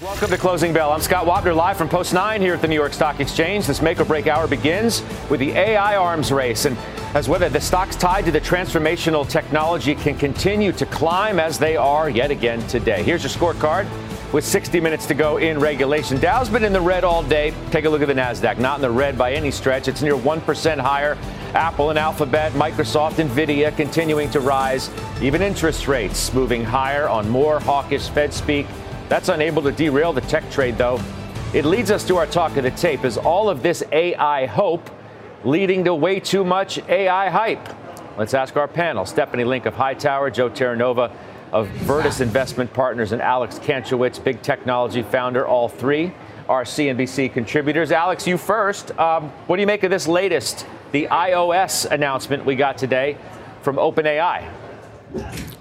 Welcome to Closing Bell. I'm Scott Wapner, live from Post 9 here at the New York Stock Exchange. This make or break hour begins with the AI arms race and as whether the stocks tied to the transformational technology can continue to climb as they are yet again today. Here's your scorecard with 60 minutes to go in regulation. Dow's been in the red all day. Take a look at the NASDAQ. Not in the red by any stretch. It's near 1% higher. Apple and Alphabet, Microsoft, Nvidia continuing to rise. Even interest rates moving higher on more hawkish Fed speak. That's unable to derail the tech trade, though. It leads us to our talk of the tape. Is all of this AI hope leading to way too much AI hype? Let's ask our panel Stephanie Link of Hightower, Joe Terranova of Virtus Investment Partners and Alex Kantrowitz, big technology founder, all three are CNBC contributors. Alex, you first. Um, what do you make of this latest, the iOS announcement we got today from OpenAI?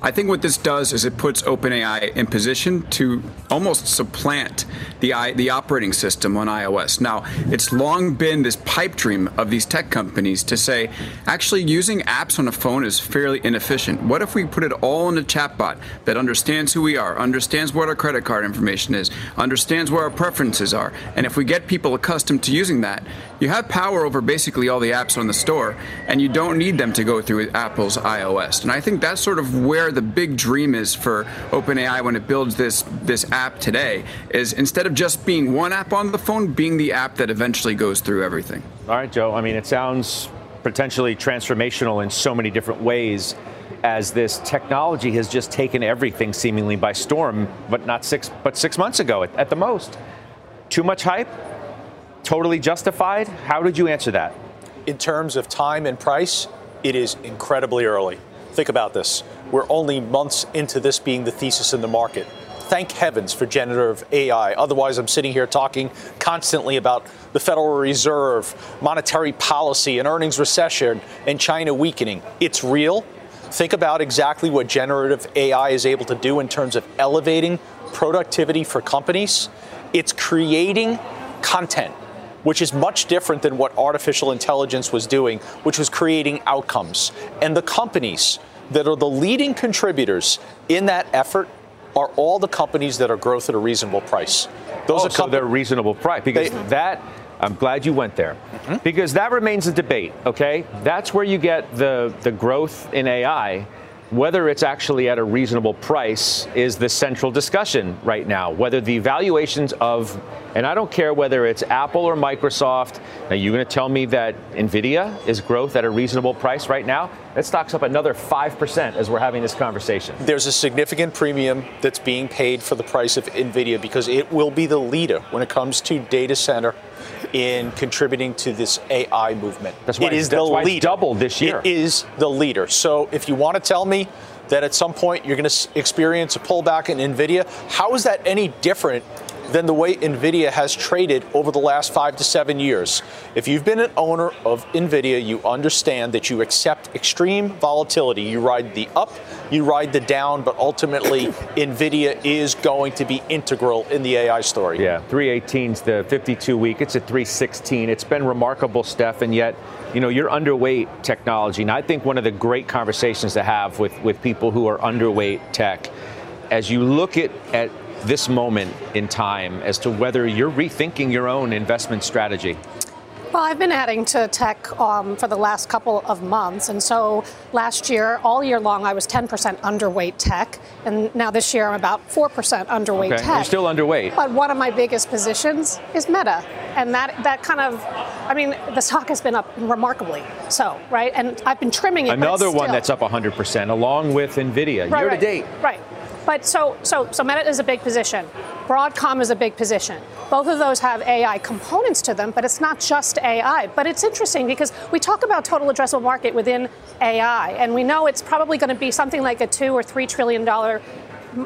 I think what this does is it puts OpenAI in position to almost supplant the the operating system on iOS. Now, it's long been this pipe dream of these tech companies to say, actually using apps on a phone is fairly inefficient. What if we put it all in a chatbot that understands who we are, understands what our credit card information is, understands where our preferences are, and if we get people accustomed to using that, you have power over basically all the apps on the store, and you don't need them to go through Apple's iOS. And I think that's sort of where where the big dream is for OpenAI when it builds this this app today is instead of just being one app on the phone, being the app that eventually goes through everything. All right, Joe. I mean, it sounds potentially transformational in so many different ways as this technology has just taken everything seemingly by storm, but not six, but six months ago at, at the most. Too much hype? Totally justified? How did you answer that? In terms of time and price, it is incredibly early. Think about this. We're only months into this being the thesis in the market. Thank heavens for generative AI. Otherwise, I'm sitting here talking constantly about the Federal Reserve, monetary policy, and earnings recession, and China weakening. It's real. Think about exactly what generative AI is able to do in terms of elevating productivity for companies. It's creating content which is much different than what artificial intelligence was doing, which was creating outcomes. And the companies that are the leading contributors in that effort are all the companies that are growth at a reasonable price. Those oh, are so they're reasonable price because they, that I'm glad you went there mm-hmm. because that remains a debate. Okay, that's where you get the the growth in AI whether it's actually at a reasonable price is the central discussion right now. Whether the valuations of, and I don't care whether it's Apple or Microsoft. Now, you're going to tell me that Nvidia is growth at a reasonable price right now? That stock's up another 5% as we're having this conversation. There's a significant premium that's being paid for the price of Nvidia because it will be the leader when it comes to data center in contributing to this AI movement. That's why, it is the leader. doubled this year. It is the leader. So if you want to tell me that at some point you're going to experience a pullback in NVIDIA, how is that any different than the way NVIDIA has traded over the last five to seven years. If you've been an owner of NVIDIA, you understand that you accept extreme volatility. You ride the up, you ride the down, but ultimately, NVIDIA is going to be integral in the AI story. Yeah, 318 is the 52 week. It's at 316. It's been remarkable, Steph, and yet, you know, you're underweight technology. And I think one of the great conversations to have with, with people who are underweight tech, as you look at, at this moment in time as to whether you're rethinking your own investment strategy? Well, I've been adding to tech um, for the last couple of months. And so last year, all year long, I was 10% underweight tech. And now this year, I'm about 4% underweight okay. tech. You're still underweight. But one of my biggest positions is Meta. And that, that kind of, I mean, the stock has been up remarkably so, right? And I've been trimming it. Another one that's up 100%, along with NVIDIA, right, year right, to date. Right. But so, so, so Meta is a big position. Broadcom is a big position. Both of those have AI components to them, but it's not just AI. But it's interesting because we talk about total addressable market within AI, and we know it's probably going to be something like a two or three trillion dollar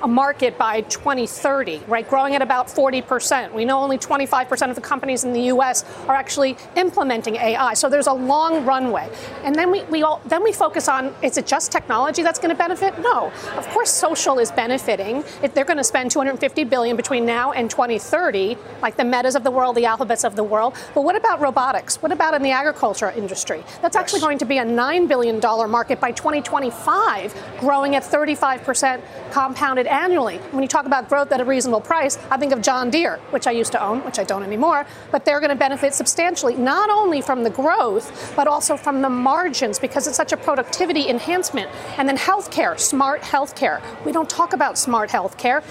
market by 2030, right? Growing at about 40%. We know only 25% of the companies in the US are actually implementing AI. So there's a long runway. And then we, we all then we focus on is it just technology that's going to benefit? No. Of course social is benefiting. If they're going to spend 250 billion between now and 2030, like the metas of the world, the alphabets of the world. But what about robotics? What about in the agriculture industry? That's actually going to be a 9 billion dollar market by 2025, growing at 35% compounded annually. When you talk about growth at a reasonable price, I think of John Deere, which I used to own, which I don't anymore, but they're going to benefit substantially, not only from the growth, but also from the margins because it's such a productivity enhancement. And then healthcare, smart healthcare. We don't talk about smart healthcare.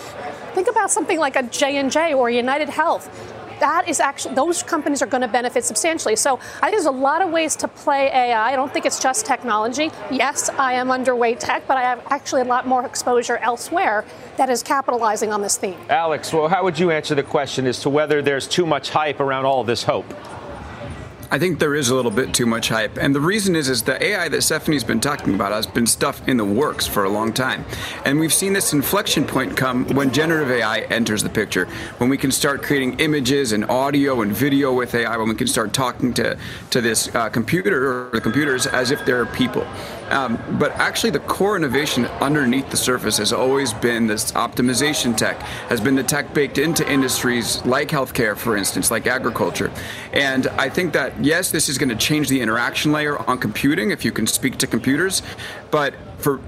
Think about something like a J&J or United Health that is actually those companies are going to benefit substantially. So I think there's a lot of ways to play AI. I don't think it's just technology. Yes, I am underweight tech, but I have actually a lot more exposure elsewhere that is capitalizing on this theme. Alex, well, how would you answer the question as to whether there's too much hype around all this hope? I think there is a little bit too much hype. And the reason is is the AI that Stephanie's been talking about has been stuff in the works for a long time. And we've seen this inflection point come when generative AI enters the picture, when we can start creating images and audio and video with AI, when we can start talking to, to this uh, computer or the computers as if they're people. Um, but actually, the core innovation underneath the surface has always been this optimization tech, has been the tech baked into industries like healthcare, for instance, like agriculture. And I think that yes, this is going to change the interaction layer on computing if you can speak to computers, but for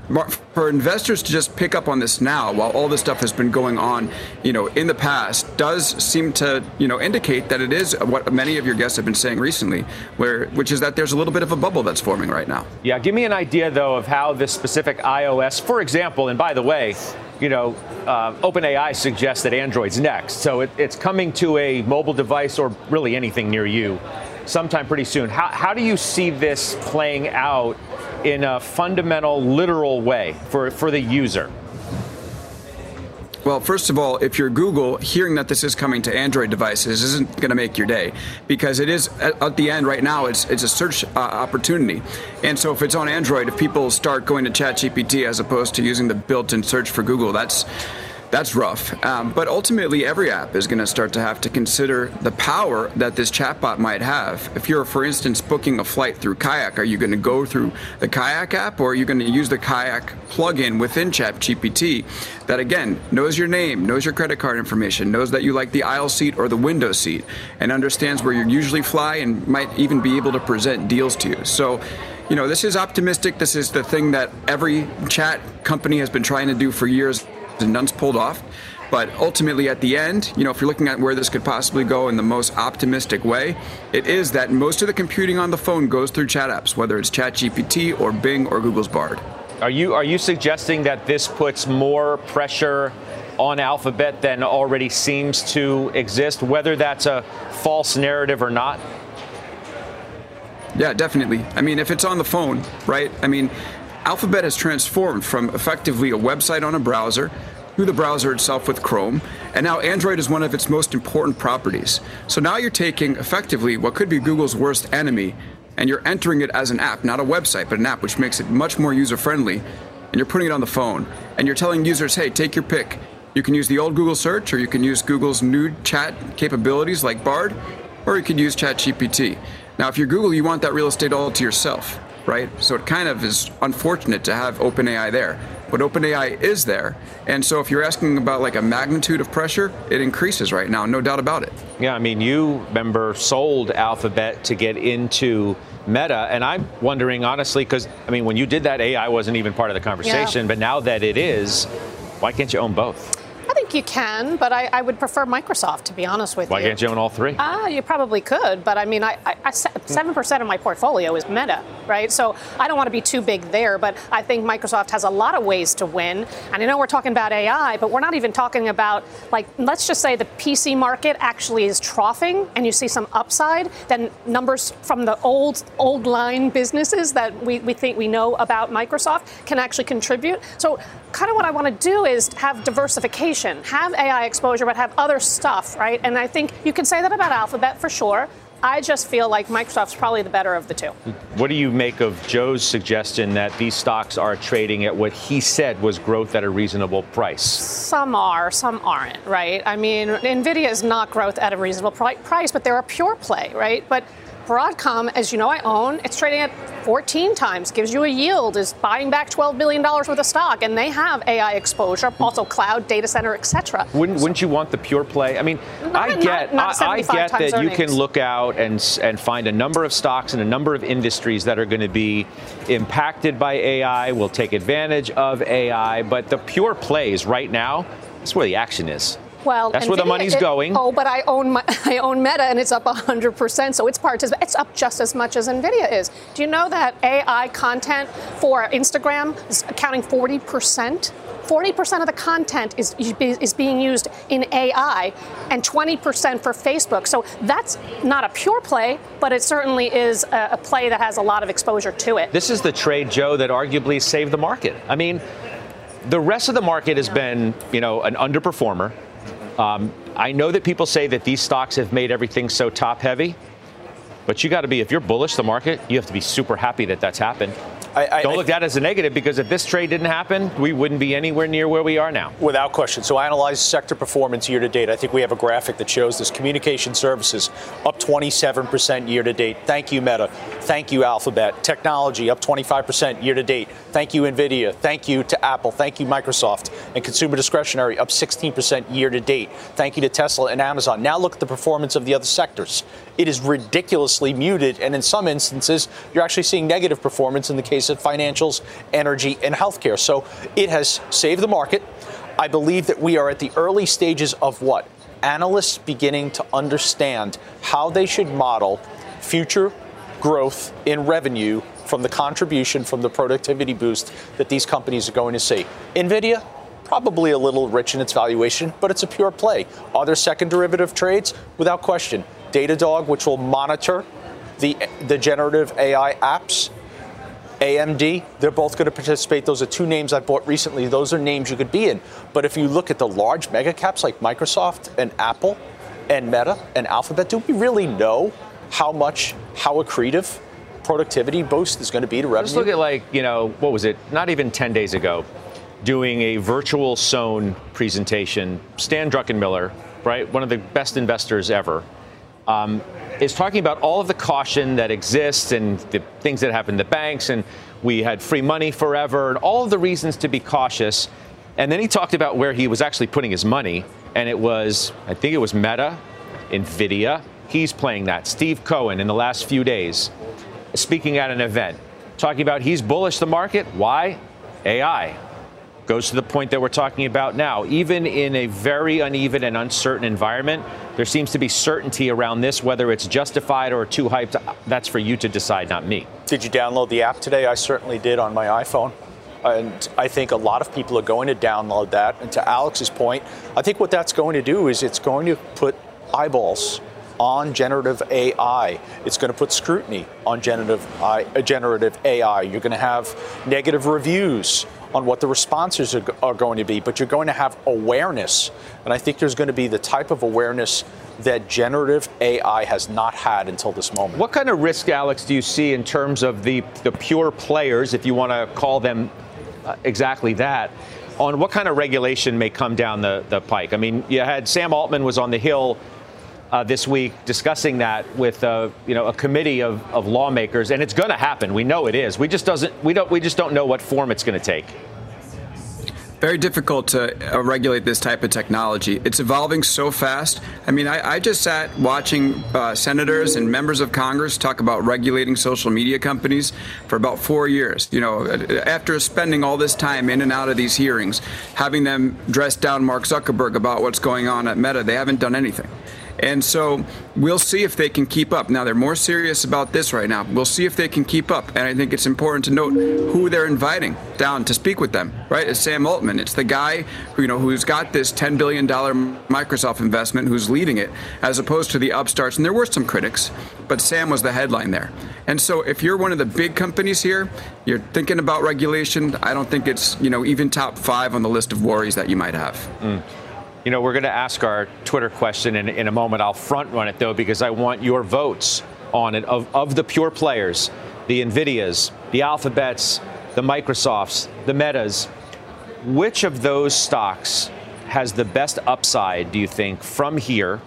for investors to just pick up on this now while all this stuff has been going on, you know, in the past does seem to, you know, indicate that it is what many of your guests have been saying recently, where which is that there's a little bit of a bubble that's forming right now. Yeah, give me an idea though of how this specific iOS, for example, and by the way, you know, uh, OpenAI suggests that Android's next, so it, it's coming to a mobile device or really anything near you sometime pretty soon. How, how do you see this playing out in a fundamental, literal way for, for the user? Well, first of all, if you're Google, hearing that this is coming to Android devices isn't going to make your day because it is at, the end right now. It's it's a search uh, opportunity, and so if it's on Android, if people start going to ChatGPT as opposed to using the built-in search for Google, that's that's rough. Um, but ultimately, every app is going to start to have to consider the power that this chatbot might have. If you're, for instance, booking a flight through Kayak, are you going to go through the Kayak app or are you going to use the Kayak plugin within ChatGPT that, again, knows your name, knows your credit card information, knows that you like the aisle seat or the window seat, and understands where you usually fly and might even be able to present deals to you? So, you know, this is optimistic. This is the thing that every chat company has been trying to do for years and none's pulled off. But ultimately, at the end, you know, if you're looking at where this could possibly go in the most optimistic way, it is that most of the computing on the phone goes through chat apps, whether it's ChatGPT or Bing or Google's Bard. Are you are you suggesting that this puts more pressure on Alphabet than already seems to exist, whether that's a false narrative or not? Yeah, definitely. I mean, if it's on the phone, right? I mean, Alphabet has transformed from effectively a website on a browser to the browser itself with Chrome, and now Android is one of its most important properties. So now you're taking effectively what could be Google's worst enemy, and you're entering it as an app, not a website, but an app, which makes it much more user friendly, and you're putting it on the phone, and you're telling users, hey, take your pick. You can use the old Google search, or you can use Google's new chat capabilities like Bard, or you could use ChatGPT. Now, if you're Google, you want that real estate all to yourself right? So it kind of is unfortunate to have OpenAI there. But OpenAI is there. And so if you're asking about like a magnitude of pressure, it increases right now, no doubt about it. Yeah, I mean, you remember sold Alphabet to get into Meta, and I'm wondering honestly, because I mean, when you did that, AI wasn't even part of the conversation, yeah. but now that it is, why can't you own both? You can, but I, I, would prefer Microsoft, to be honest with Why you. Why can't you own all three? Ah, uh, you probably could, but I mean, I, I, 7% of my portfolio is Meta, right? So I don't want to be too big there, but I think Microsoft has a lot of ways to win. And I know we're talking about AI, but we're not even talking about, like, let's just say the PC market actually is troughing and you see some upside, then numbers from the old, old line businesses that we, we think we know about Microsoft can actually contribute. So kind of what I want to do is have diversification, have AI exposure, but have other stuff, right? And I think you can say that about Alphabet for sure. I just feel like Microsoft's probably the better of the two. What do you make of Joe's suggestion that these stocks are trading at what he said was growth at a reasonable price? Some are, some aren't, right? I mean, Nvidia is not growth at a reasonable price, but they're a pure play, right? But Broadcom, as you know, I own, it's trading at 14 times, gives you a yield, is buying back $12 billion worth of stock, and they have AI exposure, mm. also cloud, data center, etc. Wouldn't, wouldn't you want the pure play? I mean, Not- I get, not- not I, I get that you can look out and and find a number of stocks and a number of industries that are going to be impacted by AI, will take advantage of AI, but the pure plays right now, that's where the action is. Well, That's where the money's it- going. Oh, but I own my, I own Meta, and it's up 100 percent. So its particip- it's up just as much as Nvidia is. Do you know that AI content for Instagram is accounting 40 percent? 40% of the content is, is being used in AI and 20% for Facebook. So that's not a pure play, but it certainly is a, a play that has a lot of exposure to it. This is the trade, Joe, that arguably saved the market. I mean, the rest of the market has been, you know, an underperformer. Um, I know that people say that these stocks have made everything so top heavy, but you got to be, if you're bullish the market, you have to be super happy that that's happened. I- I- Don't look at that as a negative because if this trade didn't happen, we wouldn't be anywhere near where we are now. Without question. So I analyze sector performance year to date. I think we have a graphic that shows this communication services up 27% year to date. Thank you, Meta. Thank you, Alphabet. Technology up 25% year to date. Thank you, Nvidia. Thank you to Apple. Thank you, Microsoft. And consumer discretionary up 16% year to date. Thank you to Tesla and Amazon. Now look at the performance of the other sectors. It is ridiculously muted, and in some instances, you're actually seeing negative performance in the case of financials, energy, and healthcare. So it has saved the market. I believe that we are at the early stages of what? Analysts beginning to understand how they should model future growth in revenue from the contribution from the productivity boost that these companies are going to see. Nvidia, probably a little rich in its valuation, but it's a pure play. Are there second derivative trades? Without question. Datadog, which will monitor the, the generative AI apps, AMD, they're both going to participate. Those are two names I bought recently. Those are names you could be in. But if you look at the large mega caps like Microsoft and Apple and Meta and Alphabet, do we really know how much, how accretive productivity boost is going to be to revenue? Just look at like, you know, what was it? Not even 10 days ago, doing a virtual Sohn presentation. Stan Druckenmiller, right, one of the best investors ever, um, is talking about all of the caution that exists and the things that happened to banks, and we had free money forever, and all of the reasons to be cautious. And then he talked about where he was actually putting his money, and it was, I think it was Meta, Nvidia. He's playing that. Steve Cohen in the last few days speaking at an event, talking about he's bullish the market. Why? AI. Goes to the point that we're talking about now. Even in a very uneven and uncertain environment, there seems to be certainty around this, whether it's justified or too hyped. That's for you to decide, not me. Did you download the app today? I certainly did on my iPhone. And I think a lot of people are going to download that. And to Alex's point, I think what that's going to do is it's going to put eyeballs on generative AI. It's going to put scrutiny on generative, AI. You're going to have negative reviews on what the responses are, are going to be, but you're going to have awareness. And I think there's going to be the type of awareness that generative AI has not had until this moment. What kind of risk, Alex, do you see in terms of the, the pure players, if you want to call them uh, exactly that, on what kind of regulation may come down the, the pike? I mean, you had Sam Altman was on the Hill uh, this week discussing that with uh, you know a committee of, of lawmakers, and it's going to happen. We know it is. We just doesn't we don't we just don't know what form it's going to take. very difficult to uh, regulate this type of technology. It's evolving so fast. I mean, I, I just sat watching uh, senators and members of Congress talk about regulating social media companies for about four years. You know, after spending all this time in and out of these hearings, having them dress down Mark Zuckerberg about what's going on at Meta, they haven't done anything. And so we'll see if they can keep up. Now, they're more serious about this right now. We'll see if they can keep up. And I think it's important to note who they're inviting down to speak with them, right? It's Sam Altman. It's the guy who, you know, who's got this $10 billion Microsoft investment, who's leading it, as opposed to the upstarts. And there were some critics, but Sam was the headline there. And so if you're one of the big companies here, you're thinking about regulation, I don't think it's, you know, even top five on the list of worries that you might have. Mm. You know, we're going to ask our Twitter question in, in a moment. I'll front run it, though, because I want your votes on it of, of the pure players, the NVIDIAs, the Alphabets, the Microsofts, the Metas. Which of those stocks has the best upside, do you think, from here?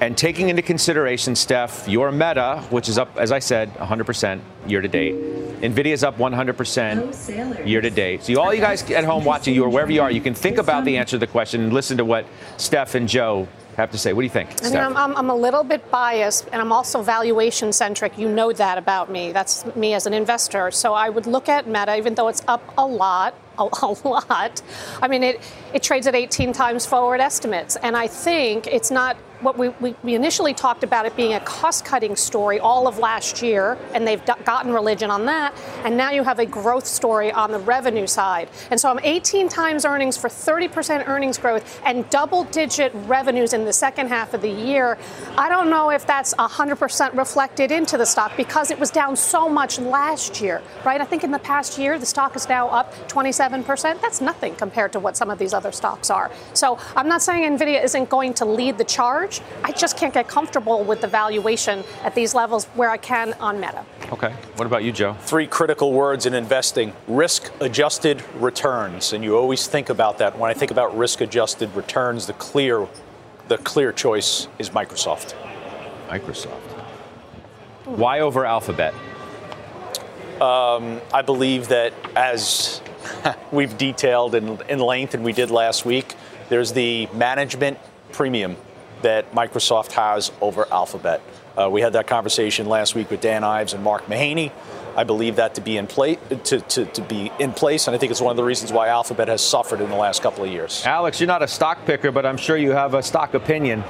And taking into consideration, Steph, your Meta, which is up, as I said, 100% year to date. Nvidia's up 100% year to date. So, all you guys at home watching you or wherever you are, you can think about the answer to the question and listen to what Steph and Joe have to say. What do you think? I mean, I'm, I'm, I'm, a little bit biased, and I'm also valuation centric. You know that about me. That's me as an investor. So I would look at Meta, even though it's up a lot a, a lot. I mean, it, it trades at 18 times forward estimates. And I think it's not what we, we, we, initially talked about it being a cost cutting story all of last year, and they've d- gotten religion on that. And now you have a growth story on the revenue side. And so I'm 18 times earnings for 30% earnings growth and double digit revenues in the second half of the year. I don't know if that's 100% reflected into the stock because it was down so much last year, right? I think in the past year, the stock is now up 27 7%, that's nothing compared to what some of these other stocks are. So I'm not saying NVIDIA isn't going to lead the charge. I just can't get comfortable with the valuation at these levels where I can on Meta. Okay. What about you, Joe? Three critical words in investing risk adjusted returns. And you always think about that. When I think about risk adjusted returns, the clear, the clear choice is Microsoft. Microsoft. Why over Alphabet? Um, I believe that as we've detailed in, in length, and we did last week. There's the management premium that Microsoft has over Alphabet. Uh, we had that conversation last week with Dan Ives and Mark Mahaney. I believe that to be in place, to, to, to be in place, and I think it's one of the reasons why Alphabet has suffered in the last couple of years. Alex, you're not a stock picker, but I'm sure you have a stock opinion.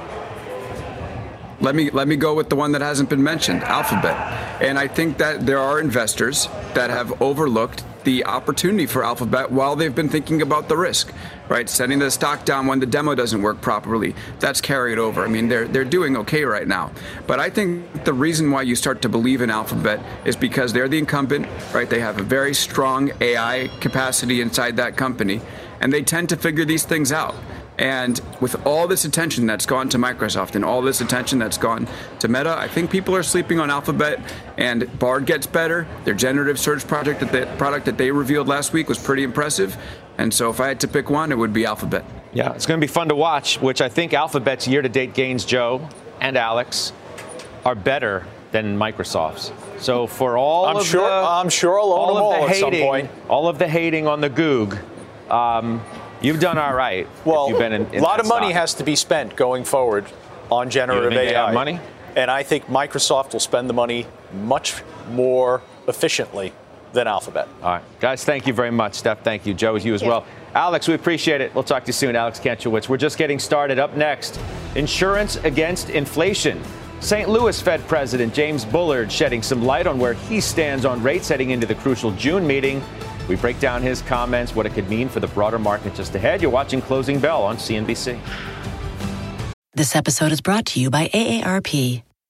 Let me let me go with the one that hasn't been mentioned, Alphabet. And I think that there are investors that have overlooked the opportunity for Alphabet while they've been thinking about the risk, right? Setting the stock down when the demo doesn't work properly. That's carried over. I mean, they're they're doing okay right now. But I think the reason why you start to believe in Alphabet is because they're the incumbent, right? They have a very strong AI capacity inside that company, and they tend to figure these things out. And with all this attention that's gone to Microsoft and all this attention that's gone to Meta, I think people are sleeping on Alphabet. And Bard gets better. Their generative search project that product that they revealed last week was pretty impressive. And so if I had to pick one, it would be Alphabet. Yeah, it's going to be fun to watch. Which I think Alphabet's year-to-date gains, Joe and Alex, are better than Microsoft's. So for all I'm of sure, the, I'm sure I'll own all them all the hating, at all of the hating on the Goog. Um, You've done all right. Well, you've been in, in a lot of stock. money has to be spent going forward on generative AI. money, and I think Microsoft will spend the money much more efficiently than Alphabet. All right, guys, thank you very much. Steph, thank you. Joe, you as well. Alex, we appreciate it. We'll talk to you soon. Alex Kantrowitz. We're just getting started. Up next, insurance against inflation. St. Louis Fed President James Bullard shedding some light on where he stands on rates heading into the crucial June meeting. We break down his comments, what it could mean for the broader market just ahead. You're watching Closing Bell on CNBC. This episode is brought to you by AARP.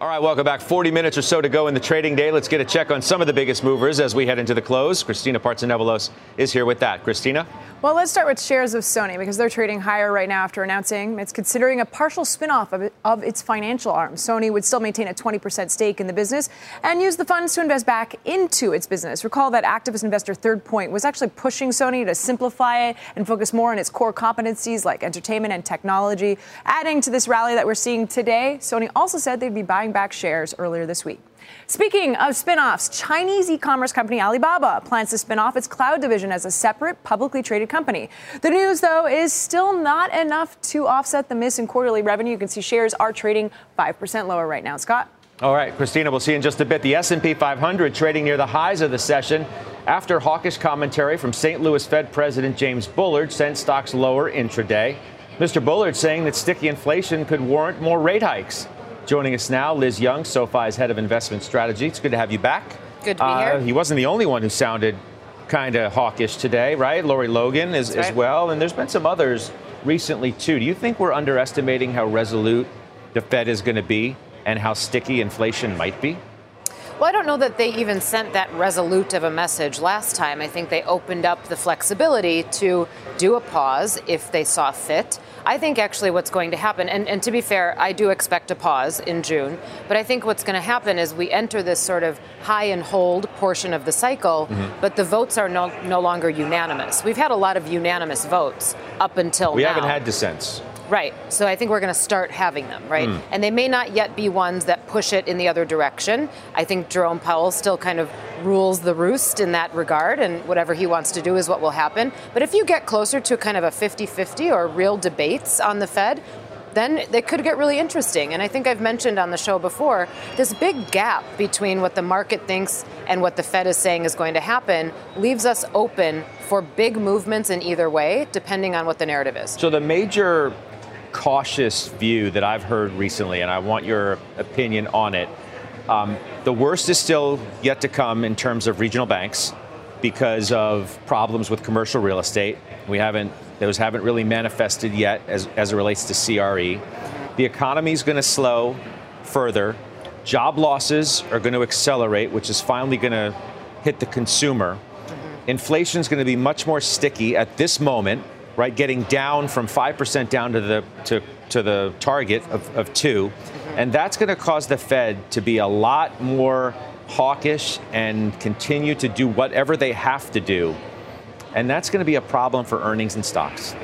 All right, welcome back. 40 minutes or so to go in the trading day. Let's get a check on some of the biggest movers as we head into the close. Christina Partsinevelos is here with that. Christina? Well, let's start with shares of Sony because they're trading higher right now after announcing it's considering a partial spinoff of, it, of its financial arm. Sony would still maintain a 20% stake in the business and use the funds to invest back into its business. Recall that activist investor Third Point was actually pushing Sony to simplify it and focus more on its core competencies like entertainment and technology. Adding to this rally that we're seeing today, Sony also said they'd be buying back shares earlier this week. Speaking of spin-offs, Chinese e-commerce company Alibaba plans to spin off its cloud division as a separate publicly traded company. The news though is still not enough to offset the miss in quarterly revenue. You can see shares are trading 5% lower right now. Scott all right, Christina, we'll see in just a bit. The S&P 500 trading near the highs of the session after hawkish commentary from St. Louis Fed President James Bullard sent stocks lower intraday. Mr. Bullard saying that sticky inflation could warrant more rate hikes. Joining us now, Liz Young, SoFi's head of investment strategy. It's good to have you back. Good to be uh, here. He wasn't the only one who sounded kind of hawkish today, right? Lori Logan is, right. as well. And there's been some others recently, too. Do you think we're underestimating how resolute the Fed is going to be and how sticky inflation might be? Well, I don't know that they even sent that resolute of a message last time. I think they opened up the flexibility to do a pause if they saw fit. I think actually what's going to happen, and, and to be fair, I do expect a pause in June, but I think what's going to happen is we enter this sort of high and hold portion of the cycle, mm-hmm. but the votes are no, no longer unanimous. We've had a lot of unanimous votes up until we now. We haven't had dissents. Right. So I think we're going to start having them, right? Mm. And they may not yet be ones that push it in the other direction. I think Jerome Powell still kind of rules the roost in that regard, and whatever he wants to do is what will happen. But if you get closer to kind of a 50 50 or real debates on the Fed, then it could get really interesting. And I think I've mentioned on the show before this big gap between what the market thinks and what the Fed is saying is going to happen leaves us open for big movements in either way, depending on what the narrative is. So the major cautious view that I've heard recently, and I want your opinion on it. Um, the worst is still yet to come in terms of regional banks because of problems with commercial real estate. We haven't; those haven't really manifested yet as, as it relates to CRE. The economy is going to slow further. Job losses are going to accelerate, which is finally going to hit the consumer. Mm-hmm. Inflation is going to be much more sticky at this moment right? Getting down from 5% down to the, to, to the target of, of 2 mm-hmm. And that's going to cause the Fed to be a lot more hawkish and continue to do whatever they have to do. And that's going to be a problem for earnings and stocks.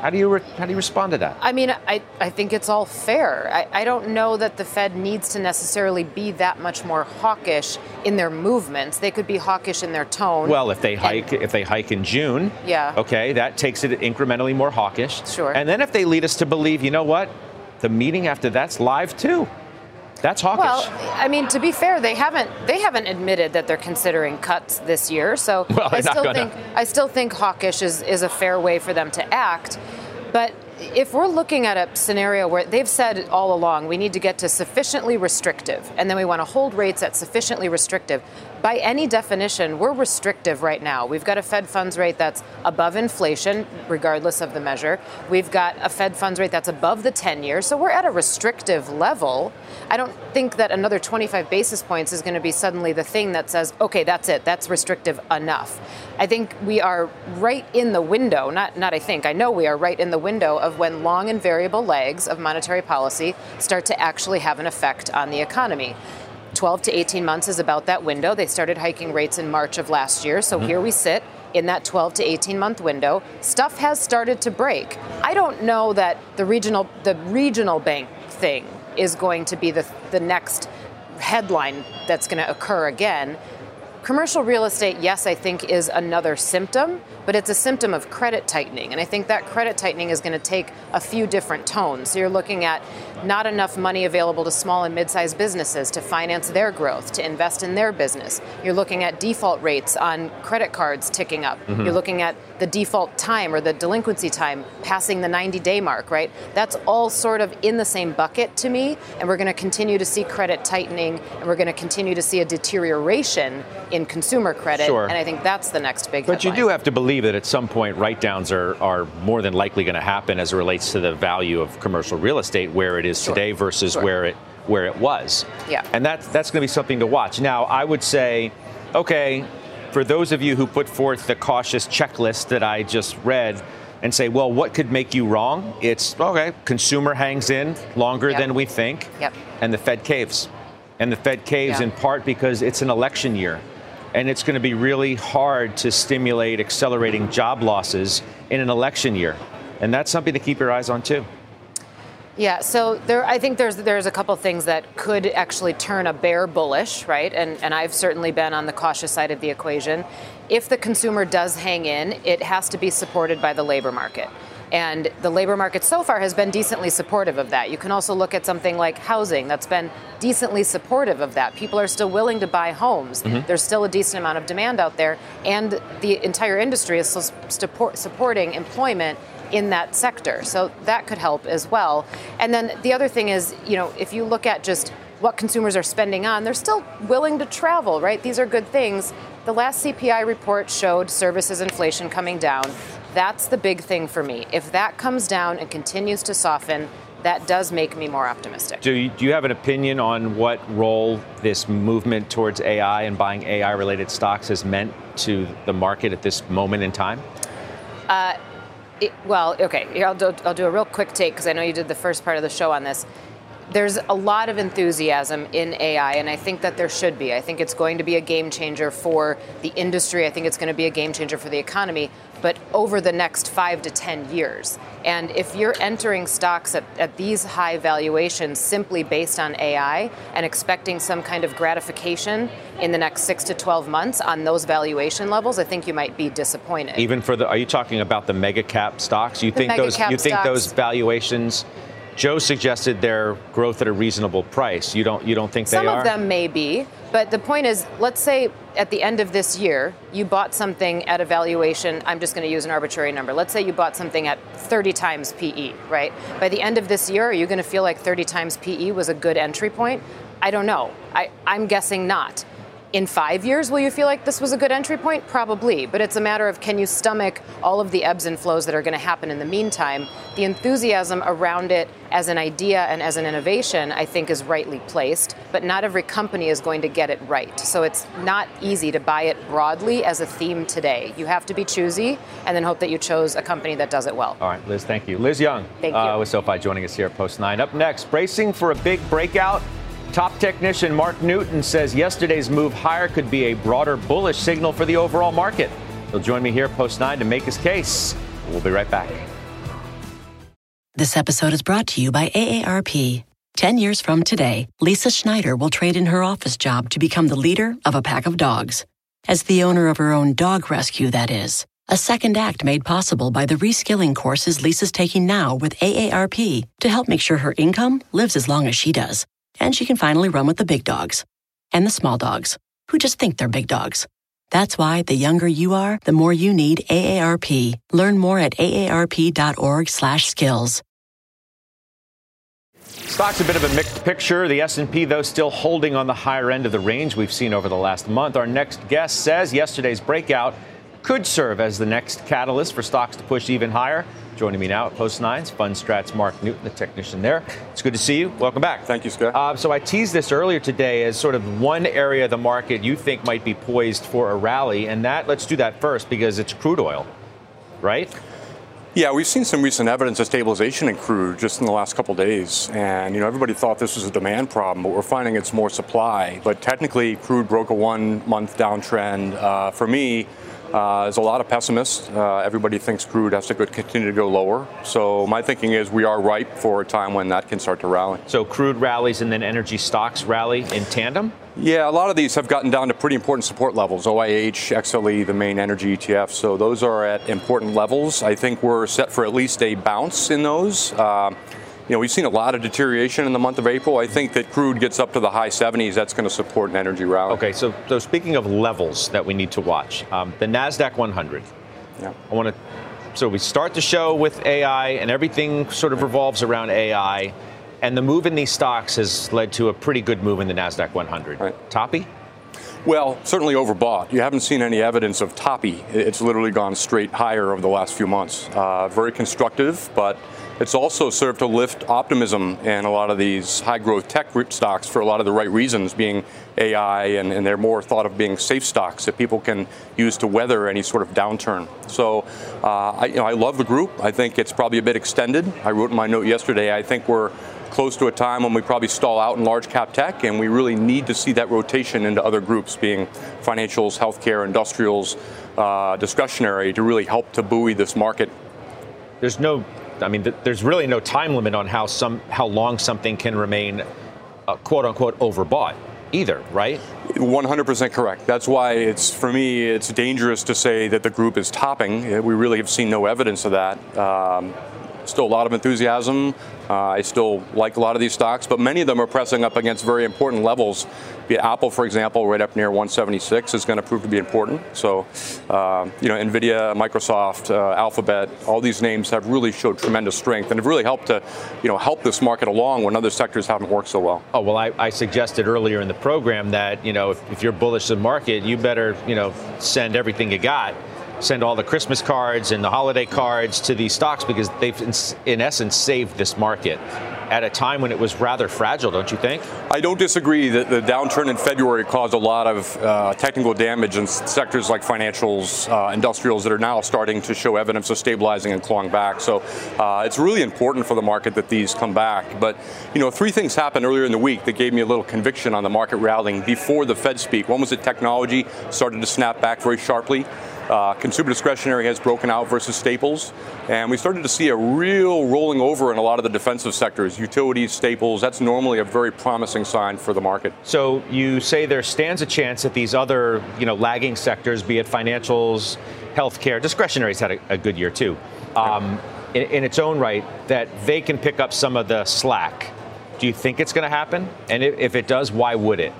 How do you re- how do you respond to that? I mean, I, I think it's all fair. I, I don't know that the Fed needs to necessarily be that much more hawkish in their movements. They could be hawkish in their tone. Well, if they hike and, if they hike in June, yeah, okay, that takes it incrementally more hawkish. Sure. And then if they lead us to believe, you know what, the meeting after that's live too. That's hawkish. Well, I mean, to be fair, they haven't they haven't admitted that they're considering cuts this year. So well, I still think I still think hawkish is, is a fair way for them to act. But if we're looking at a scenario where they've said all along we need to get to sufficiently restrictive and then we want to hold rates at sufficiently restrictive by any definition, we're restrictive right now. We've got a Fed funds rate that's above inflation, regardless of the measure. We've got a Fed funds rate that's above the 10 year. So we're at a restrictive level. I don't think that another 25 basis points is going to be suddenly the thing that says, okay, that's it, that's restrictive enough. I think we are right in the window, not, not I think, I know we are right in the window of when long and variable legs of monetary policy start to actually have an effect on the economy. 12 to 18 months is about that window. They started hiking rates in March of last year. So mm-hmm. here we sit in that 12 to 18 month window. Stuff has started to break. I don't know that the regional the regional bank thing is going to be the the next headline that's going to occur again. Commercial real estate, yes, I think is another symptom, but it's a symptom of credit tightening. And I think that credit tightening is going to take a few different tones. So you're looking at not enough money available to small and mid sized businesses to finance their growth, to invest in their business. You're looking at default rates on credit cards ticking up. Mm-hmm. You're looking at the default time or the delinquency time passing the 90 day mark, right? That's all sort of in the same bucket to me. And we're going to continue to see credit tightening and we're going to continue to see a deterioration in consumer credit. Sure. And I think that's the next big But headline. you do have to believe that at some point write downs are, are more than likely going to happen as it relates to the value of commercial real estate where it is sure. today versus sure. where it where it was. Yeah. And that's that's going to be something to watch. Now, I would say, okay, for those of you who put forth the cautious checklist that I just read and say, well, what could make you wrong? It's okay, consumer hangs in longer Yep. than we think, Yep. and the Fed caves. And the Fed caves in part because it's an election year. And it's going to be really hard to stimulate accelerating job losses in an election year. And that's something to keep your eyes on, too. Yeah, so there, I think there's there's a couple things that could actually turn a bear bullish, right? And and I've certainly been on the cautious side of the equation. If the consumer does hang in, it has to be supported by the labor market. And the labor market so far has been decently supportive of that. You can also look at something like housing that's been decently supportive of that. People are still willing to buy homes. Mm-hmm. There's still a decent amount of demand out there, and the entire industry is still support, supporting employment in that sector. So that could help as well. And then the other thing is, you know, if you look at just what consumers are spending on, they're still willing to travel, right? These are good things. The last CPI report showed services inflation coming down. That's the big thing for me. If that comes down and continues to soften, that does make me more optimistic. Do you, do you have an opinion on what role this movement towards AI and buying AI related stocks has meant to the market at this moment in time? Uh, it, well, okay, I'll do, I'll do a real quick take because I know you did the first part of the show on this. There's a lot of enthusiasm in AI, and I think that there should be. I think it's going to be a game changer for the industry. I think it's going to be a game changer for the economy, but over the next five to 10 years. And if you're entering stocks at, at these high valuations simply based on AI and expecting some kind of gratification in the next six to 12 months on those valuation levels, I think you might be disappointed. Even for the, are you talking about the mega cap stocks? You The think mega those, you think those valuations? Joe suggested their growth at a reasonable price. You don't, you don't think Some they are? Some of them may be, but the point is, let's say at the end of this year, you bought something at a valuation. I'm just going to use an arbitrary number. Let's say you bought something at 30 times PE, right? By the end of this year, are you going to feel like 30 times PE was a good entry point? I don't know. I, I'm guessing not. In five years, will you feel like this was a good entry point? Probably. But it's a matter of can you stomach all of the ebbs and flows that are going to happen in the meantime? The enthusiasm around it as an idea and as an innovation, I think, is rightly placed. But not every company is going to get it right. So it's not easy to buy it broadly as a theme today. You have to be choosy and then hope that you chose a company that does it well. All right, Liz, thank you. Liz Young Thank you. Uh, with SoFi joining us here at Post 9. Up next, bracing for a big breakout. Top technician Mark Newton says yesterday's move higher could be a broader bullish signal for the overall market. He'll join me here Post 9 to make his case. We'll be right back. This episode is brought to you by AARP. 10 years from today, Lisa Schneider will trade in her office job to become the leader of a pack of dogs. As the owner of her own dog rescue, that is. A second act made possible by the reskilling courses Lisa's taking now with AARP to help make sure her income lives as long as she does. And she can finally run with the big dogs and the small dogs who just think they're big dogs. That's why the younger you are, the more you need AARP. Learn more at aarp.org/skills. Stocks a bit of a mixed picture. The S&P though still holding on the higher end of the range we've seen over the last month. Our next guest says yesterday's breakout could serve as the next catalyst for stocks to push even higher. Joining me now at Post Nine's Fundstrat's Mark Newton, the technician there. It's good to see you. Welcome back. Thank you, Scott. Uh, so I teased this earlier today as sort of one area of the market you think might be poised for a rally, and that let's do that first because it's crude oil, right? Yeah, we've seen some recent evidence of stabilization in crude just in the last couple days, and you know everybody thought this was a demand problem, but we're finding it's more supply. But technically, crude broke a one-month downtrend. Uh, for me, uh, there's a lot of pessimists. Uh, everybody thinks crude has to go, continue to go lower. So my thinking is we are ripe for a time when that can start to rally. So crude rallies and then energy stocks rally in tandem. Yeah, a lot of these have gotten down to pretty important support levels. OIH, XLE, the main energy ETF. So those are at important levels. I think we're set for at least a bounce in those. Uh, you know, we've seen a lot of deterioration in the month of April. I think that crude gets up to the high 70s. That's going to support an energy rally. Okay, so so speaking of levels that we need to watch, um, the Nasdaq 100. Yeah. I want to. So we start the show with AI, and everything sort of revolves around AI. And the move in these stocks has led to a pretty good move in the Nasdaq 100. Right. Toppy? Well, certainly overbought. You haven't seen any evidence of toppy. It's literally gone straight higher over the last few months. Uh, very constructive, but it's also served to lift optimism in a lot of these high growth tech stocks for a lot of the right reasons, being AI, and, and, they're more thought of being safe stocks that people can use to weather any sort of downturn. So uh, I, you know, I love the group. I think it's probably a bit extended. I wrote in my note yesterday, I think we're close to a time when we probably stall out in large cap tech, and we really need to see that rotation into other groups, being financials, healthcare, industrials, uh, discretionary, to really help to buoy this market. There's no I mean, th- there's really no time limit on how some how long something can remain, uh, quote unquote, overbought either, right? 100% correct. That's why it's for me it's dangerous to say that the group is topping. We really have seen no evidence of that. Um, still a lot of enthusiasm. Uh, I still like a lot of these stocks, but many of them are pressing up against very important levels. Apple, for example, right up near 176 is going to prove to be important. So, uh, you know, Nvidia, Microsoft, uh, Alphabet, all these names have really showed tremendous strength and have really helped to, you know, help this market along when other sectors haven't worked so well. Oh well, I, I suggested earlier in the program that you know if, if you're bullish the market, you better you know send everything you got send all the Christmas cards and the holiday cards to these stocks because they've, in, in, essence, saved this market at a time when it was rather fragile, don't you think? I don't disagree that the downturn in February caused a lot of uh, technical damage in sectors like financials, uh, industrials that are now starting to show evidence of stabilizing and clawing back. So uh, it's really important for the market that these come back. But, you know, three things happened earlier in the week that gave me a little conviction on the market rallying before the Fed speak. One was that technology started to snap back very sharply. Uh, consumer discretionary has broken out versus staples, and we started to see a real rolling over in a lot of the defensive sectors, utilities, staples. That's normally a very promising sign for the market. So you say there stands a chance that these other, you know, lagging sectors, be it financials, healthcare, discretionary's had a, a good year too, um, in, in its own right, that they can pick up some of the slack. Do you think it's going to happen? And if, if it does, why would it?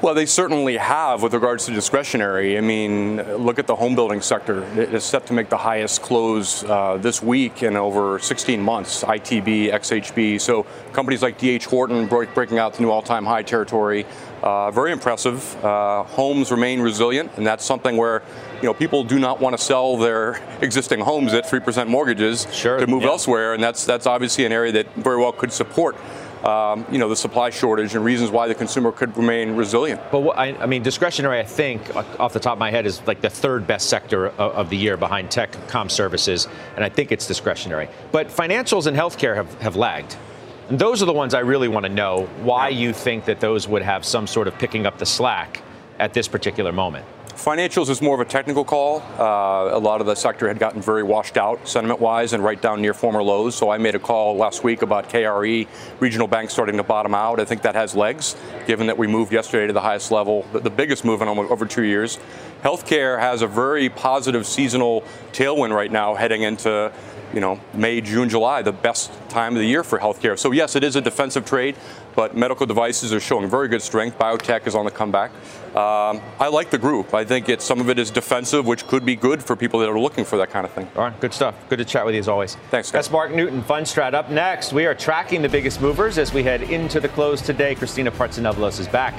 Well, they certainly have with regards to discretionary. I mean, look at the home building sector. It is set to make the highest close uh, this week in over 16 months, ITB, XHB. So companies like D.R. Horton breaking out to new all-time high territory. Uh, very impressive. Uh, homes remain resilient, and that's something where you know people do not want to sell their existing homes at 3% mortgages sure, to move yeah. elsewhere, and that's that's obviously an area that very well could support um, you know, the supply shortage and reasons why the consumer could remain resilient. But what, I, I, mean, discretionary, I think, off the top of my head, is like the third best sector of, of, the year behind tech, com services, and I think it's discretionary. But financials and healthcare have, have lagged. And those are the ones I really want to know why you think that those would have some sort of picking up the slack at this particular moment. Financials is more of a technical call. Uh, a lot of the sector had gotten very washed out sentiment wise and right down near former lows. So I made a call last week about KRE, regional banks starting to bottom out. I think that has legs, given that we moved yesterday to the highest level, the, biggest move in over two years. Healthcare has a very positive seasonal tailwind right now heading into you know, May, June, July, the best time of the year for healthcare. So yes, it is a defensive trade, but medical devices are showing very good strength. Biotech is on the comeback. Um, I like the group. I think it's some of it is defensive, which could be good for people that are looking for that kind of thing. All right, good stuff. Good to chat with you as always. Thanks. Guys. That's Mark Newton, Fundstrat. Up next, we are tracking the biggest movers as we head into the close today. Christina Partsinevelos is back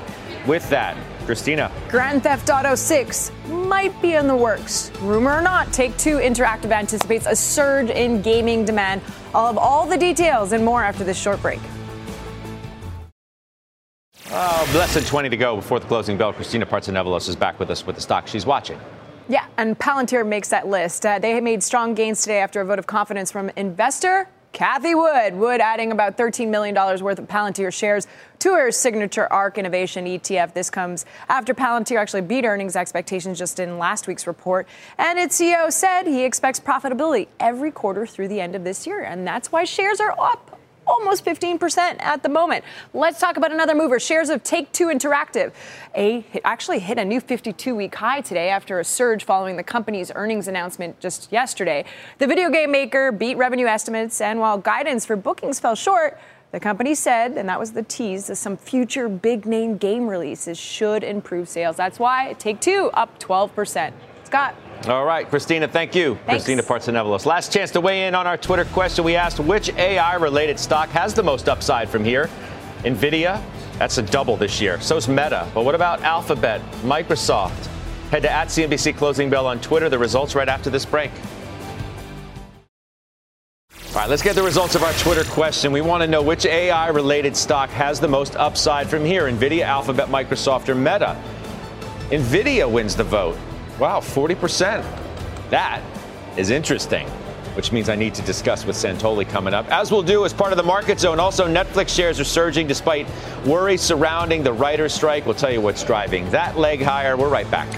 with that. Christina. Grand Theft Auto 6 might be in the works. Rumor or not, Take Two Interactive anticipates a surge in gaming demand. I'll have all the details and more after this short break. Oh, less than 20 to go before the closing bell. Christina Partsinevelos is back with us with the stock she's watching. Yeah, and Palantir makes that list. Uh, they made strong gains today after a vote of confidence from investor Cathie Wood. Wood adding about $13 million worth of Palantir shares to her signature ARK Innovation ETF. This comes after Palantir actually beat earnings expectations just in last week's report. And its CEO said he expects profitability every quarter through the end of this year. And that's why shares are up almost 15% at the moment. Let's talk about another mover. Shares of Take Two Interactive a, actually hit a new 52 week high today after a surge following the company's earnings announcement just yesterday. The video game maker beat revenue estimates, and while guidance for bookings fell short, the company said, and that was the tease, that some future big name game releases should improve sales. That's why Take Two up 12%. Scott. All right, Christina, thank you. Thanks. Christina Partsinevelos. Last chance to weigh in on our Twitter question. We asked which AI related stock has the most upside from here? NVIDIA, That's a double this year. So's Meta. But what about Alphabet, Microsoft? Head to at CNBC Closing Bell on Twitter. The results right after this break. All right, let's get the results of our Twitter question. We want to know which AI related stock has the most upside from here Nvidia, Alphabet, Microsoft, or Meta. Nvidia wins the vote. Wow, 40%. That is interesting, which means I need to discuss with Santoli coming up, as we'll do as part of the market zone. Also, Netflix shares are surging despite worries surrounding the writer's strike. We'll tell you what's driving that leg higher. We're right back.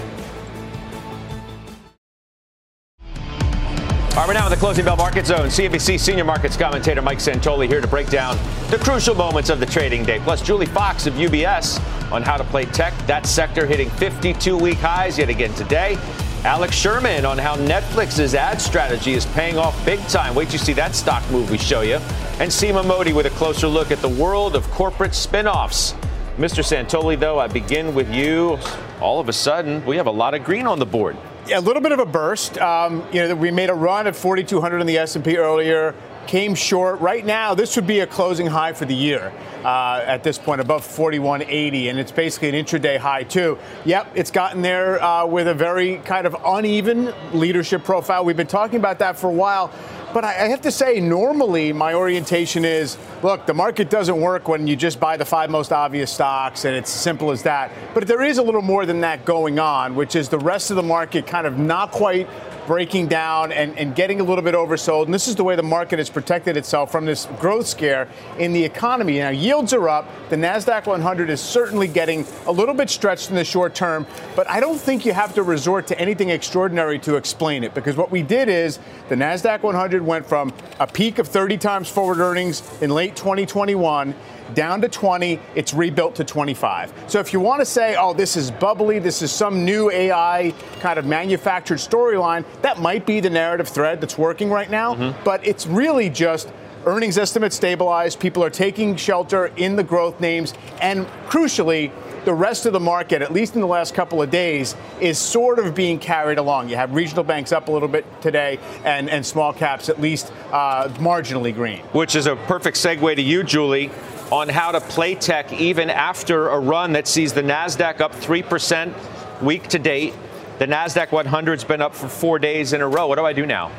All right, we're now in the closing bell market zone. CNBC senior markets commentator Mike Santoli here to break down the crucial moments of the trading day. Plus, Julie Fox of UBS on how to play tech. That sector hitting 52 week highs yet again today. Alex Sherman on how Netflix's ad strategy is paying off big time. Wait you see that stock move we show you. And Seema Modi with a closer look at the world of corporate spinoffs. Mr. Santoli, though, I begin with you. All of a sudden, we have a lot of green on the board. A little bit of a burst. Um, you know, we made a run at 4,200 in the S&P earlier, came short. Right now, this would be a closing high for the year uh, at this point, above 4180, and it's basically an intraday high too. Yep, it's gotten there uh, with a very kind of uneven leadership profile. We've been talking about that for a while. But I have to say, normally my orientation is look, the market doesn't work when you just buy the five most obvious stocks and it's simple as that. But there is a little more than that going on, which is the rest of the market kind of not quite breaking down and, and getting a little bit oversold. And this is the way the market has protected itself from this growth scare in the economy. Now, yields are up. The NASDAQ 100 is certainly getting a little bit stretched in the short term, but I don't think you have to resort to anything extraordinary to explain it because what we did is the NASDAQ 100 went from a peak of 30 times forward earnings in late 2021 down to 20, it's rebuilt to 25. So if you want to say, oh, this is bubbly, this is some new AI kind of manufactured storyline, that might be the narrative thread that's working right now. Mm-hmm. But it's really just earnings estimates stabilized, people are taking shelter in the growth names, and crucially, the rest of the market, at least in the last couple of days, is sort of being carried along. You have regional banks up a little bit today, and, and small caps at least uh, marginally green. Which is a perfect segue to you, Julie on how to play tech even after a run that sees the NASDAQ up 3% week to date. The NASDAQ 100's been up for four days in a row. What do I do now?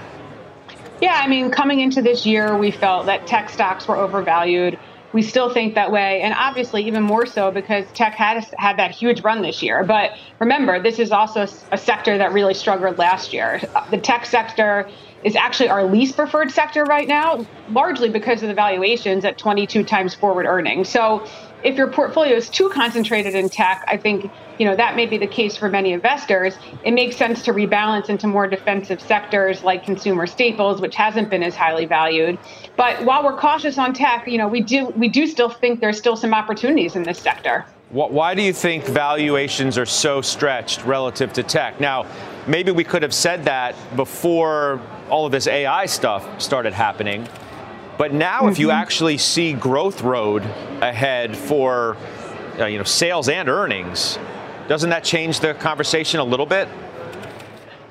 Yeah, I mean, coming into this year, we felt that tech stocks were overvalued. We still think that way, and obviously even more so because tech has had that huge run this year. But remember, this is also a sector that really struggled last year. The tech sector is actually our least preferred sector right now, largely because of the valuations at 22 times forward earnings. So if your portfolio is too concentrated in tech, I think you know that may be the case for many investors. It makes sense to rebalance into more defensive sectors like consumer staples, which hasn't been as highly valued. But while we're cautious on tech, you know we do we do still think there's still some opportunities in this sector. Why do you think valuations are so stretched relative to tech? Now, maybe we could have said that before all of this AI stuff started happening. But now, mm-hmm. if you mm-hmm. actually see growth road ahead for uh, you know sales and earnings, doesn't that change the conversation a little bit?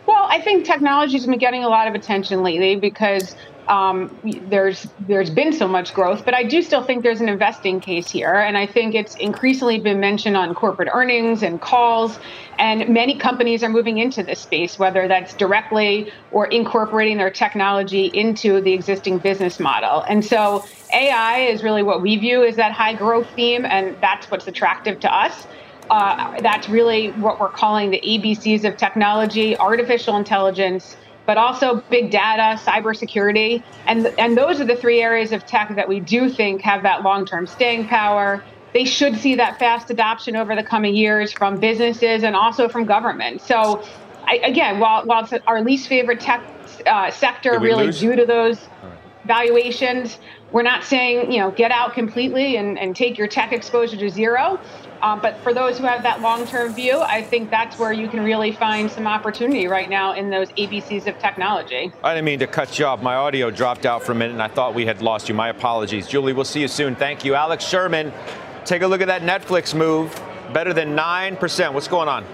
Well, I think technology's been getting a lot of attention lately because um, there's there's been so much growth, but I do still think there's an investing case here, and I think it's increasingly been mentioned on corporate earnings and calls, and many companies are moving into this space, whether that's directly or incorporating their technology into the existing business model. And so AI is really what we view as that high growth theme, and that's what's attractive to us. Uh, that's really what we're calling the ABCs of technology: artificial intelligence but also big data, cybersecurity, and and those are the three areas of tech that we do think have that long-term staying power. They should see that fast adoption over the coming years from businesses and also from government. So, I, again, while while it's our least favorite tech uh, sector, really lose? due to those valuations, we're not saying you know get out completely and, and take your tech exposure to zero. Um, but for those who have that long term view, I think that's where you can really find some opportunity right now in those ABCs of technology. I didn't mean to cut you off. My audio dropped out for a minute and I thought we had lost you. My apologies. Julie, we'll see you soon. Thank you. Alex Sherman, take a look at that Netflix move. Better than 9%. What's going on?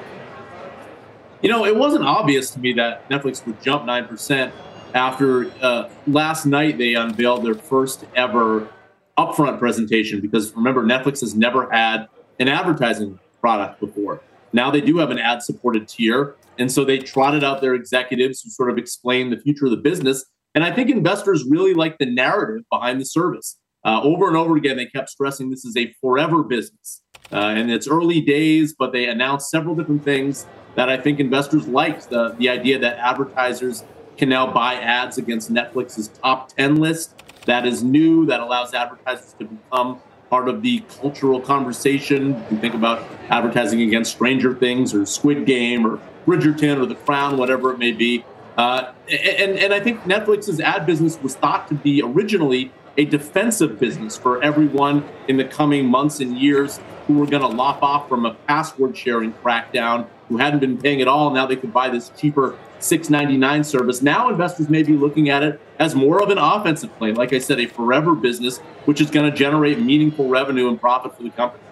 You know, it wasn't obvious to me that Netflix would jump 9% after uh, last night they unveiled their first ever upfront presentation because remember, Netflix has never had an advertising product before. Now they do have an ad supported tier. And so they trotted out their executives who sort of explain the future of the business. And I think investors really like the narrative behind the service. Uh, over and over again, they kept stressing this is a forever business. Uh, and it's early days, but they announced several different things that I think investors liked. The, the idea that advertisers can now buy ads against Netflix's top 10 list. That is new. That allows advertisers to become part of the cultural conversation. You think about advertising against Stranger Things or Squid Game or Bridgerton or The Crown, whatever it may be. Uh, and, and I think Netflix's ad business was thought to be originally a defensive business for everyone in the coming months and years who were going to lop off from a password sharing crackdown, who hadn't been paying at all. Now they could buy this cheaper 699 service. Now investors may be looking at it as more of an offensive play. Like I said, a forever business, which is going to generate meaningful revenue and profit for the company.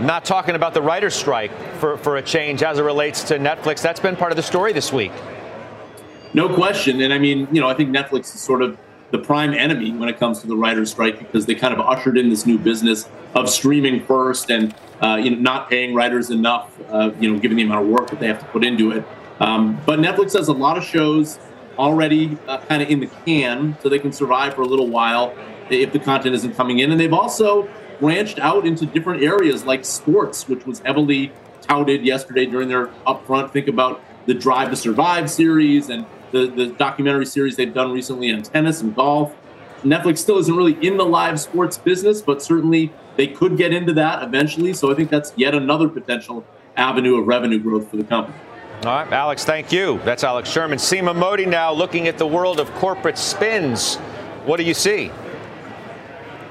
Not talking about the writer's strike for, for a change as it relates to Netflix. That's been part of the story this week. No question. And I mean, you know, I think Netflix is sort of the prime enemy when it comes to the writer's strike because they kind of ushered in this new business of streaming first and uh, you know not paying writers enough, uh, you know, given the amount of work that they have to put into it. Um, but Netflix has a lot of shows already uh, kind of in the can, so they can survive for a little while if the content isn't coming in. And they've also branched out into different areas like sports, which was heavily touted yesterday during their upfront. Think about the Drive to Survive series and the, the documentary series they've done recently on tennis and golf. Netflix still isn't really in the live sports business, but certainly they could get into that eventually. So I think that's yet another potential avenue of revenue growth for the company. All right, Alex, thank you. That's Alex Sherman. Seema Modi now looking at the world of corporate spins. What do you see?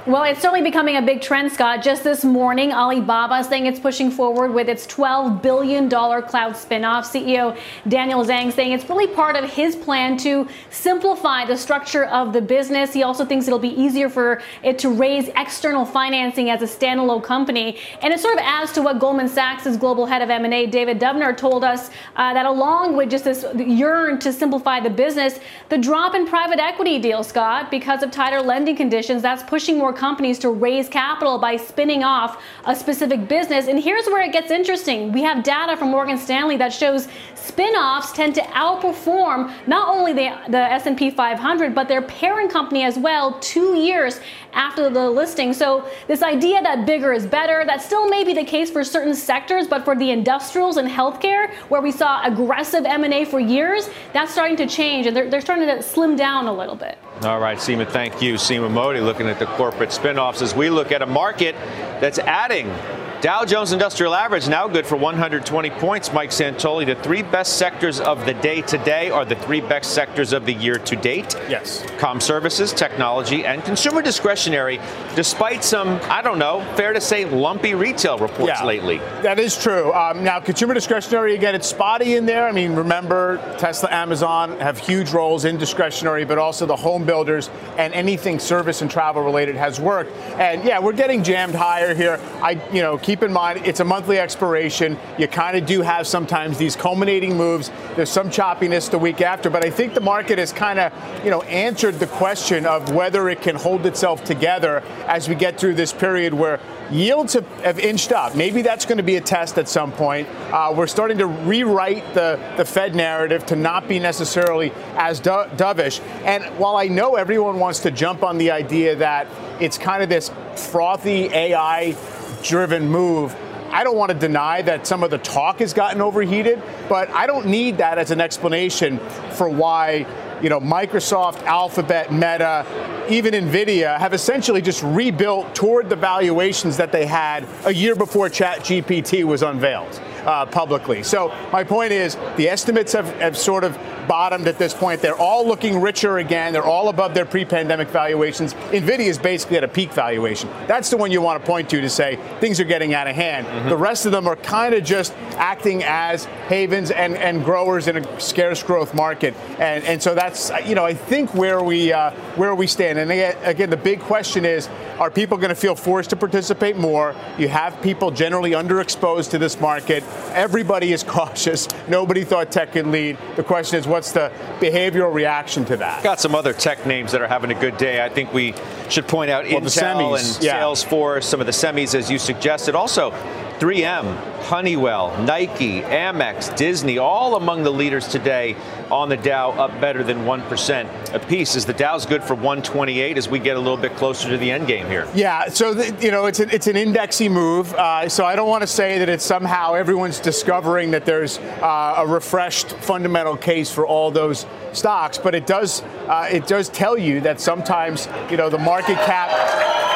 Well, it's certainly becoming a big trend, Scott. Just this morning, Alibaba saying it's pushing forward with its $12 billion cloud spinoff. CEO Daniel Zhang saying it's really part of his plan to simplify the structure of the business. He also thinks it'll be easier for it to raise external financing as a standalone company. And it sort of adds to what Goldman Sachs' global head of M&A, David Dubner, told us uh, that along with just this yearn to simplify the business, the drop in private equity deals, Scott, because of tighter lending conditions, that's pushing more companies to raise capital by spinning off a specific business. And here's where it gets interesting. We have data from Morgan Stanley that shows spin-offs tend to outperform not only the, the S&P 500 but their parent company as well 2 years after the listing. So this idea that bigger is better, that still may be the case for certain sectors, but for the industrials and healthcare where we saw aggressive M&A for years, that's starting to change and they're, they're starting to slim down a little bit. All right, Seema, thank you. Seema Modi looking at the corporate spinoffs as we look at a market that's adding Dow Jones Industrial Average now good for 120 points. Mike Santoli, the three best sectors of the day today are the three best sectors of the year to date. Yes. Com services, technology, and consumer discretionary, despite some, I don't know, fair to say, lumpy retail reports yeah, lately. That is true. Um, now, consumer discretionary, again, it's spotty in there. I mean, remember, Tesla, Amazon have huge roles in discretionary, but also the home builders and anything service and travel related has worked. And yeah, we're getting jammed higher here. I, you know, keep keep in mind it's a monthly expiration. You kind of do have sometimes these culminating moves. There's some choppiness the week after, but I think the market has kind of, you know, answered the question of whether it can hold itself together as we get through this period where yields have, have inched up. Maybe that's going to be a test at some point. Uh, we're starting to rewrite the, the Fed narrative to not be necessarily as do- dovish. And while I know everyone wants to jump on the idea that it's kind of this frothy AI driven move. I don't want to deny that some of the talk has gotten overheated, but I don't need that as an explanation for why, you know, Microsoft, Alphabet, Meta, even Nvidia have essentially just rebuilt toward the valuations that they had a year before ChatGPT was unveiled uh, publicly. So my point is the estimates have, have sort of bottomed at this point. They're all looking richer again. They're all above their pre-pandemic valuations. Nvidia is basically at a peak valuation. That's the one you want to point to to say things are getting out of hand. Mm-hmm. The rest of them are kind of just acting as havens and, and growers in a scarce growth market. And, and so that's you know I think where we uh, where we stand. And again, again, the big question is: Are people going to feel forced to participate more? You have people generally underexposed to this market. Everybody is cautious. Nobody thought tech could lead. The question is what's the behavioral reaction to that? Got some other tech names that are having a good day. I think we should point out well, Intel and yeah. Salesforce, some of the semis as you suggested. Also, 3M, Honeywell, Nike, Amex, Disney, all among the leaders today on the Dow, up better than 1% apiece. Is the Dow's good for 128 as we get a little bit closer to the end game here? Yeah, so, the, you know, it's, a, it's an indexy move. Uh, so I don't want to say that it's somehow everyone's discovering that there's uh, a refreshed fundamental case for all those stocks, but it does, uh, it does tell you that sometimes, you know, the market cap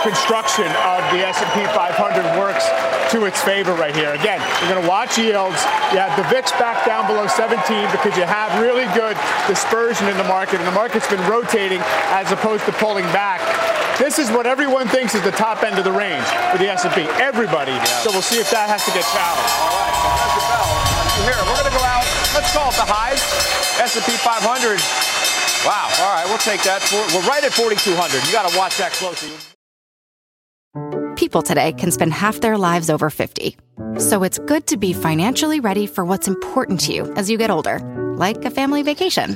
construction of the S&P 500 works to its favor right here. Again, you're going to watch yields. You have the VIX back down below 17 because you have really good dispersion in the market, and the market's been rotating as opposed to pulling back. This is what everyone thinks is the top end of the range for the S&P. Everybody. Yeah. So we'll see if that has to get challenged. All right. Here, we're going to go out. Let's call it the highs. S&P 500. Wow. All right, we'll take that. We're right at 4,200. You got to watch that closely. People today can spend half their lives over 50. So it's good to be financially ready for what's important to you as you get older, like a family vacation.